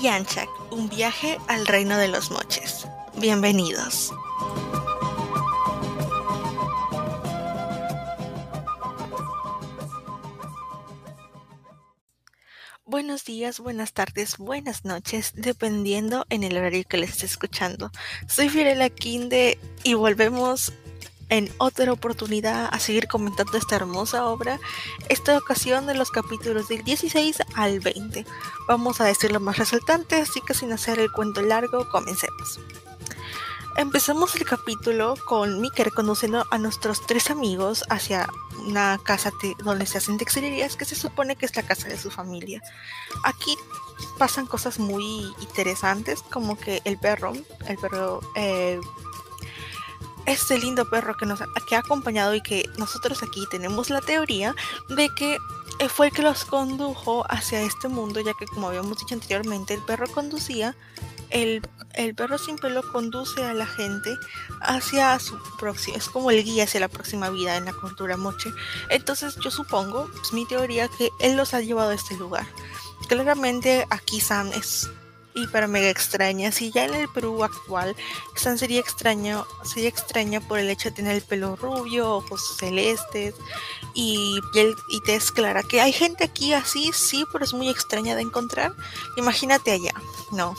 Yanchak, un viaje al reino de los moches. Bienvenidos. Buenos días, buenas tardes, buenas noches, dependiendo en el horario que les esté escuchando. Soy Fiorella Kinde y volvemos en otra oportunidad a seguir comentando esta hermosa obra, esta ocasión de los capítulos del 16 al 20. Vamos a decir lo más resaltante, así que sin hacer el cuento largo, comencemos. Empezamos el capítulo con Miker conduciendo a nuestros tres amigos hacia una casa donde se hacen textilerías que se supone que es la casa de su familia. Aquí pasan cosas muy interesantes como que el perro, el perro, eh, este lindo perro que nos que ha acompañado y que nosotros aquí tenemos la teoría de que eh, fue el que los condujo hacia este mundo, ya que como habíamos dicho anteriormente, el perro conducía el, perro sin pelo conduce a la gente hacia su próximo, es como el guía hacia la próxima vida en la cultura moche. Entonces yo supongo, es mi teoría, que él los ha llevado a este lugar. Claramente aquí Sam es hiper mega extraña. Si ya en el Perú actual sería extraño, sería extraña por el hecho de tener el pelo rubio, ojos celestes y piel y tez clara. Que hay gente aquí así, sí, pero es muy extraña de encontrar. Imagínate allá, no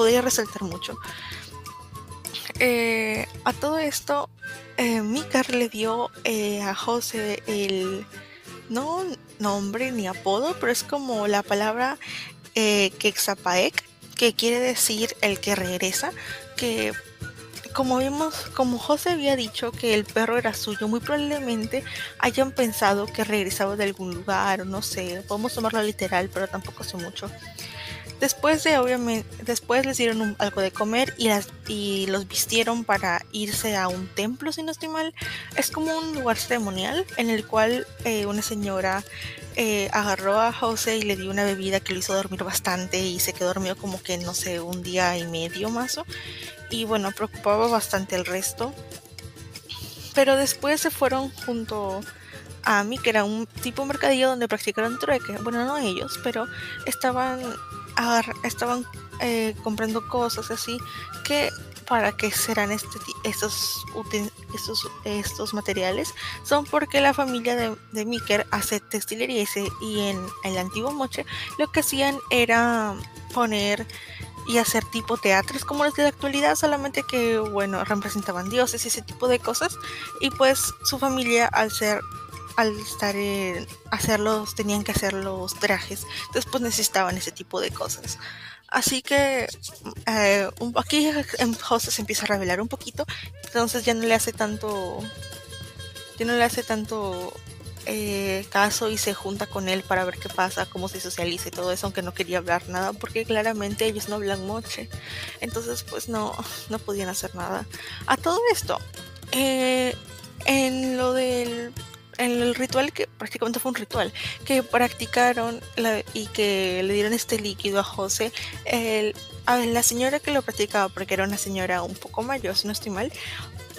podría resaltar mucho. Eh, a todo esto, eh, Mikar le dio eh, a José el no nombre ni apodo, pero es como la palabra eh, Quexapaek, que quiere decir el que regresa, que como vimos, como José había dicho que el perro era suyo, muy probablemente hayan pensado que regresaba de algún lugar, no sé, podemos tomarlo literal, pero tampoco sé mucho. Después de, obviamente, después les dieron algo de comer y, las, y los vistieron para irse a un templo, si no estoy mal. Es como un lugar ceremonial en el cual eh, una señora eh, agarró a José y le dio una bebida que lo hizo dormir bastante y se quedó dormido como que, no sé, un día y medio más. Y bueno, preocupaba bastante el resto. Pero después se fueron junto a mí, que era un tipo mercadillo donde practicaron trueque. Bueno, no ellos, pero estaban estaban eh, comprando cosas así que para qué serán este, estos, estos, estos materiales son porque la familia de, de Miker hace textilería y en el antiguo Moche lo que hacían era poner y hacer tipo teatros como los de la actualidad, solamente que, bueno, representaban dioses y ese tipo de cosas. Y pues su familia, al ser al estar en hacerlos, tenían que hacer los trajes, después necesitaban ese tipo de cosas. Así que eh, aquí José se empieza a revelar un poquito, entonces ya no le hace tanto, ya no le hace tanto eh, caso y se junta con él para ver qué pasa, cómo se socializa y todo eso, aunque no quería hablar nada, porque claramente ellos no hablan moche, entonces pues no, no podían hacer nada. A todo esto, eh, en lo del el ritual que prácticamente fue un ritual que practicaron y que le dieron este líquido a José, a la señora que lo practicaba, porque era una señora un poco mayor, si no estoy mal,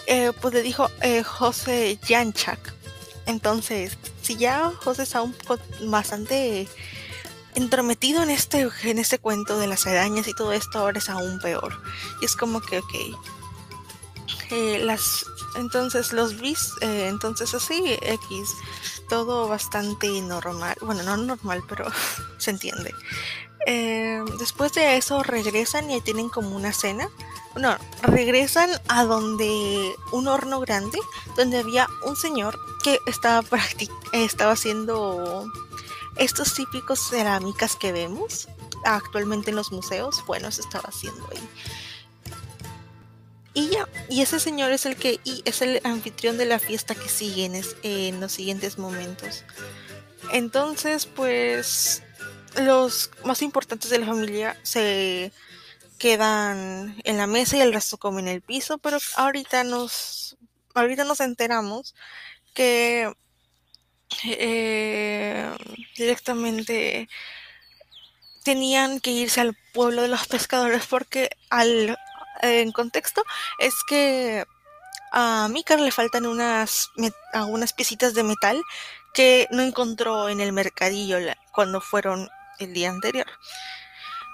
eh, pues le dijo eh, José Yanchak. Entonces, si ya José está un poco bastante entrometido en este, en este cuento de las arañas y todo esto, ahora es aún peor. Y es como que, ok, eh, las entonces los bis, eh, entonces así, X, todo bastante normal, bueno, no normal, pero se entiende. Eh, después de eso regresan y tienen como una cena. No, regresan a donde un horno grande, donde había un señor que estaba, estaba haciendo estos típicos cerámicas que vemos actualmente en los museos. Bueno, se estaba haciendo ahí. Y ya, y ese señor es el que y es el anfitrión de la fiesta que sigue en, los siguientes momentos. Entonces, pues los más importantes de la familia se quedan en la mesa y el resto comen en el piso, pero ahorita nos ahorita nos enteramos que eh, directamente tenían que irse al pueblo de los pescadores porque al en contexto es que a Mika le faltan unas algunas piecitas de metal que no encontró en el mercadillo cuando fueron el día anterior.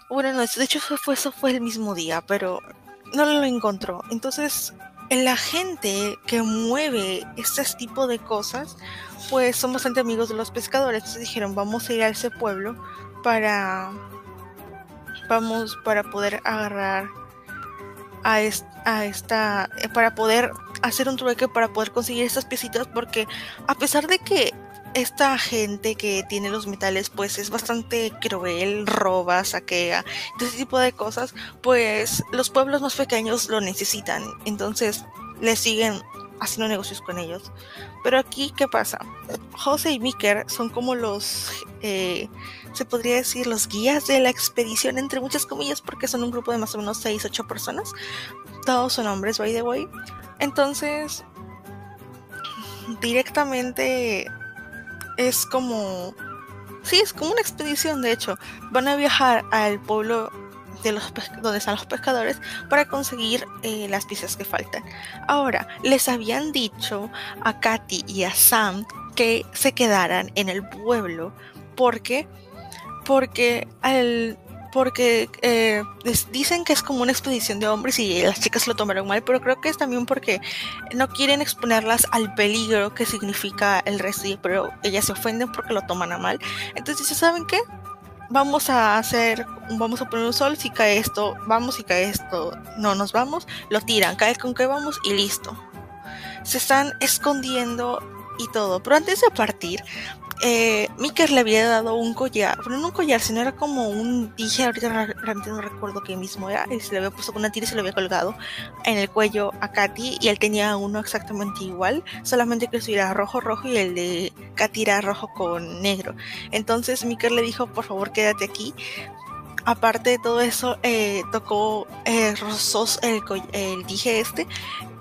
Bueno, no, de hecho eso fue el mismo día, pero no lo encontró. Entonces, la gente que mueve este tipo de cosas, pues son bastante amigos de los pescadores. Entonces dijeron, vamos a ir a ese pueblo para... Vamos para poder agarrar a, esta... Eh, para poder hacer un trueque, para poder conseguir estas piecitas, porque a pesar de que esta gente que tiene los metales pues es bastante cruel, roba, saquea, ese tipo de cosas, pues los pueblos más pequeños lo necesitan, entonces le siguen haciendo negocios con ellos. Pero aquí, ¿qué pasa? José y Miker son como los, eh, se podría decir, los guías de la expedición, entre muchas comillas, porque son un grupo de más o menos 6, 8 personas. Todos son hombres, by the way. Entonces, directamente es como... Sí, es como una expedición, de hecho. Van a viajar al pueblo de los donde están los pescadores para conseguir eh, las piezas que faltan. Ahora, les habían dicho a Katy y a Sam que se quedaran en el pueblo porque porque al porque eh, dicen que es como una expedición de hombres y las chicas lo tomaron mal, pero creo que es también porque no quieren exponerlas al peligro que significa el resto, pero ellas se ofenden porque lo toman a mal. Entonces, ¿saben qué? Vamos a hacer, vamos a poner un sol, si cae esto, vamos, si cae esto, no nos vamos, lo tiran, cae con que vamos y listo. Se están escondiendo y todo. Pero antes de partir, eh, Miker le había dado un collar, bueno, no un collar, sino era como un dije, ahorita realmente no recuerdo qué mismo era, y se le había puesto con una tira y se lo había colgado en el cuello a Katy, y él tenía uno exactamente igual, solamente que su era rojo, rojo, y el de Katy era rojo con negro. Entonces Miker le dijo, por favor, quédate aquí, aparte de todo eso, eh, tocó eh, el, el, dije este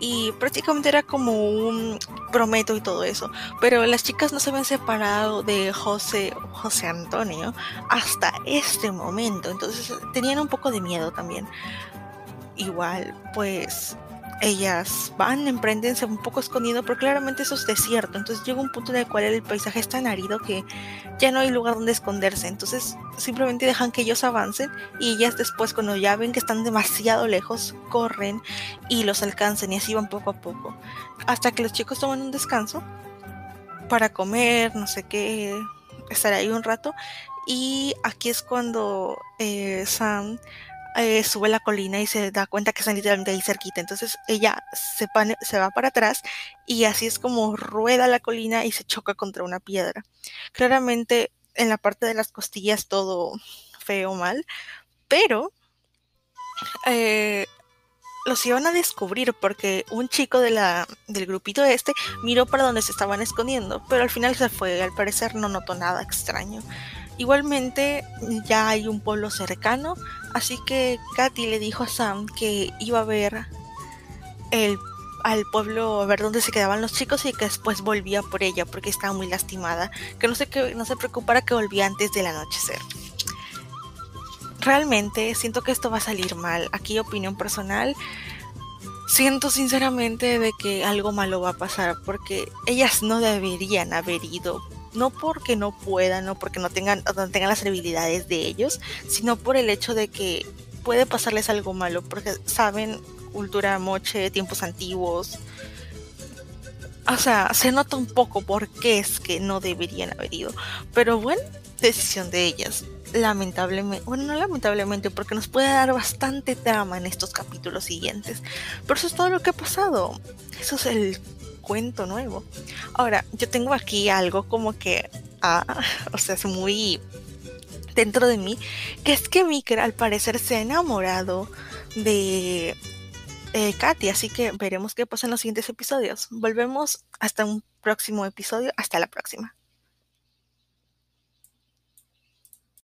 y prácticamente era como un prometo y todo eso. Pero las chicas no se habían separado de José, José Antonio hasta este momento, entonces tenían un poco de miedo también. Igual, pues ellas van, emprendense un poco escondiendo, pero claramente eso es desierto. Entonces llega un punto en el cual el paisaje es tan árido que ya no hay lugar donde esconderse. Entonces simplemente dejan que ellos avancen y ellas después cuando ya ven que están demasiado lejos, corren y los alcancen y así van poco a poco. Hasta que los chicos toman un descanso para comer, no sé qué, estar ahí un rato. Y aquí es cuando eh, Sam eh, sube la colina y se da cuenta que están literalmente ahí cerquita. Entonces ella se, se va para atrás y así es como rueda la colina y se choca contra una piedra. Claramente en la parte de las costillas todo feo, mal, pero eh, los iban a descubrir porque un chico de la, del grupito este miró para donde se estaban escondiendo, pero al final se fue, al parecer no notó nada extraño. Igualmente ya hay un pueblo cercano, así que Katy le dijo a Sam que iba a ver el, al pueblo a ver dónde se quedaban los chicos y que después volvía por ella porque estaba muy lastimada, que no se, que, no se preocupara que volvía antes del anochecer. Realmente siento que esto va a salir mal. Aquí opinión personal. Siento sinceramente de que algo malo va a pasar porque ellas no deberían haber ido no porque no puedan, no porque no tengan, no tengan las habilidades de ellos, sino por el hecho de que puede pasarles algo malo, porque saben cultura moche, tiempos antiguos. O sea, se nota un poco por qué es que no deberían haber ido. Pero bueno, decisión de ellas. Lamentablemente, bueno, no lamentablemente, porque nos puede dar bastante trama en estos capítulos siguientes. Pero eso es todo lo que ha pasado. Eso es el cuento nuevo. Ahora, yo tengo aquí algo como que, ah, o sea, es muy dentro de mí, que es que Miker al parecer se ha enamorado de eh, Katy, así que veremos qué pasa en los siguientes episodios. Volvemos hasta un próximo episodio, hasta la próxima.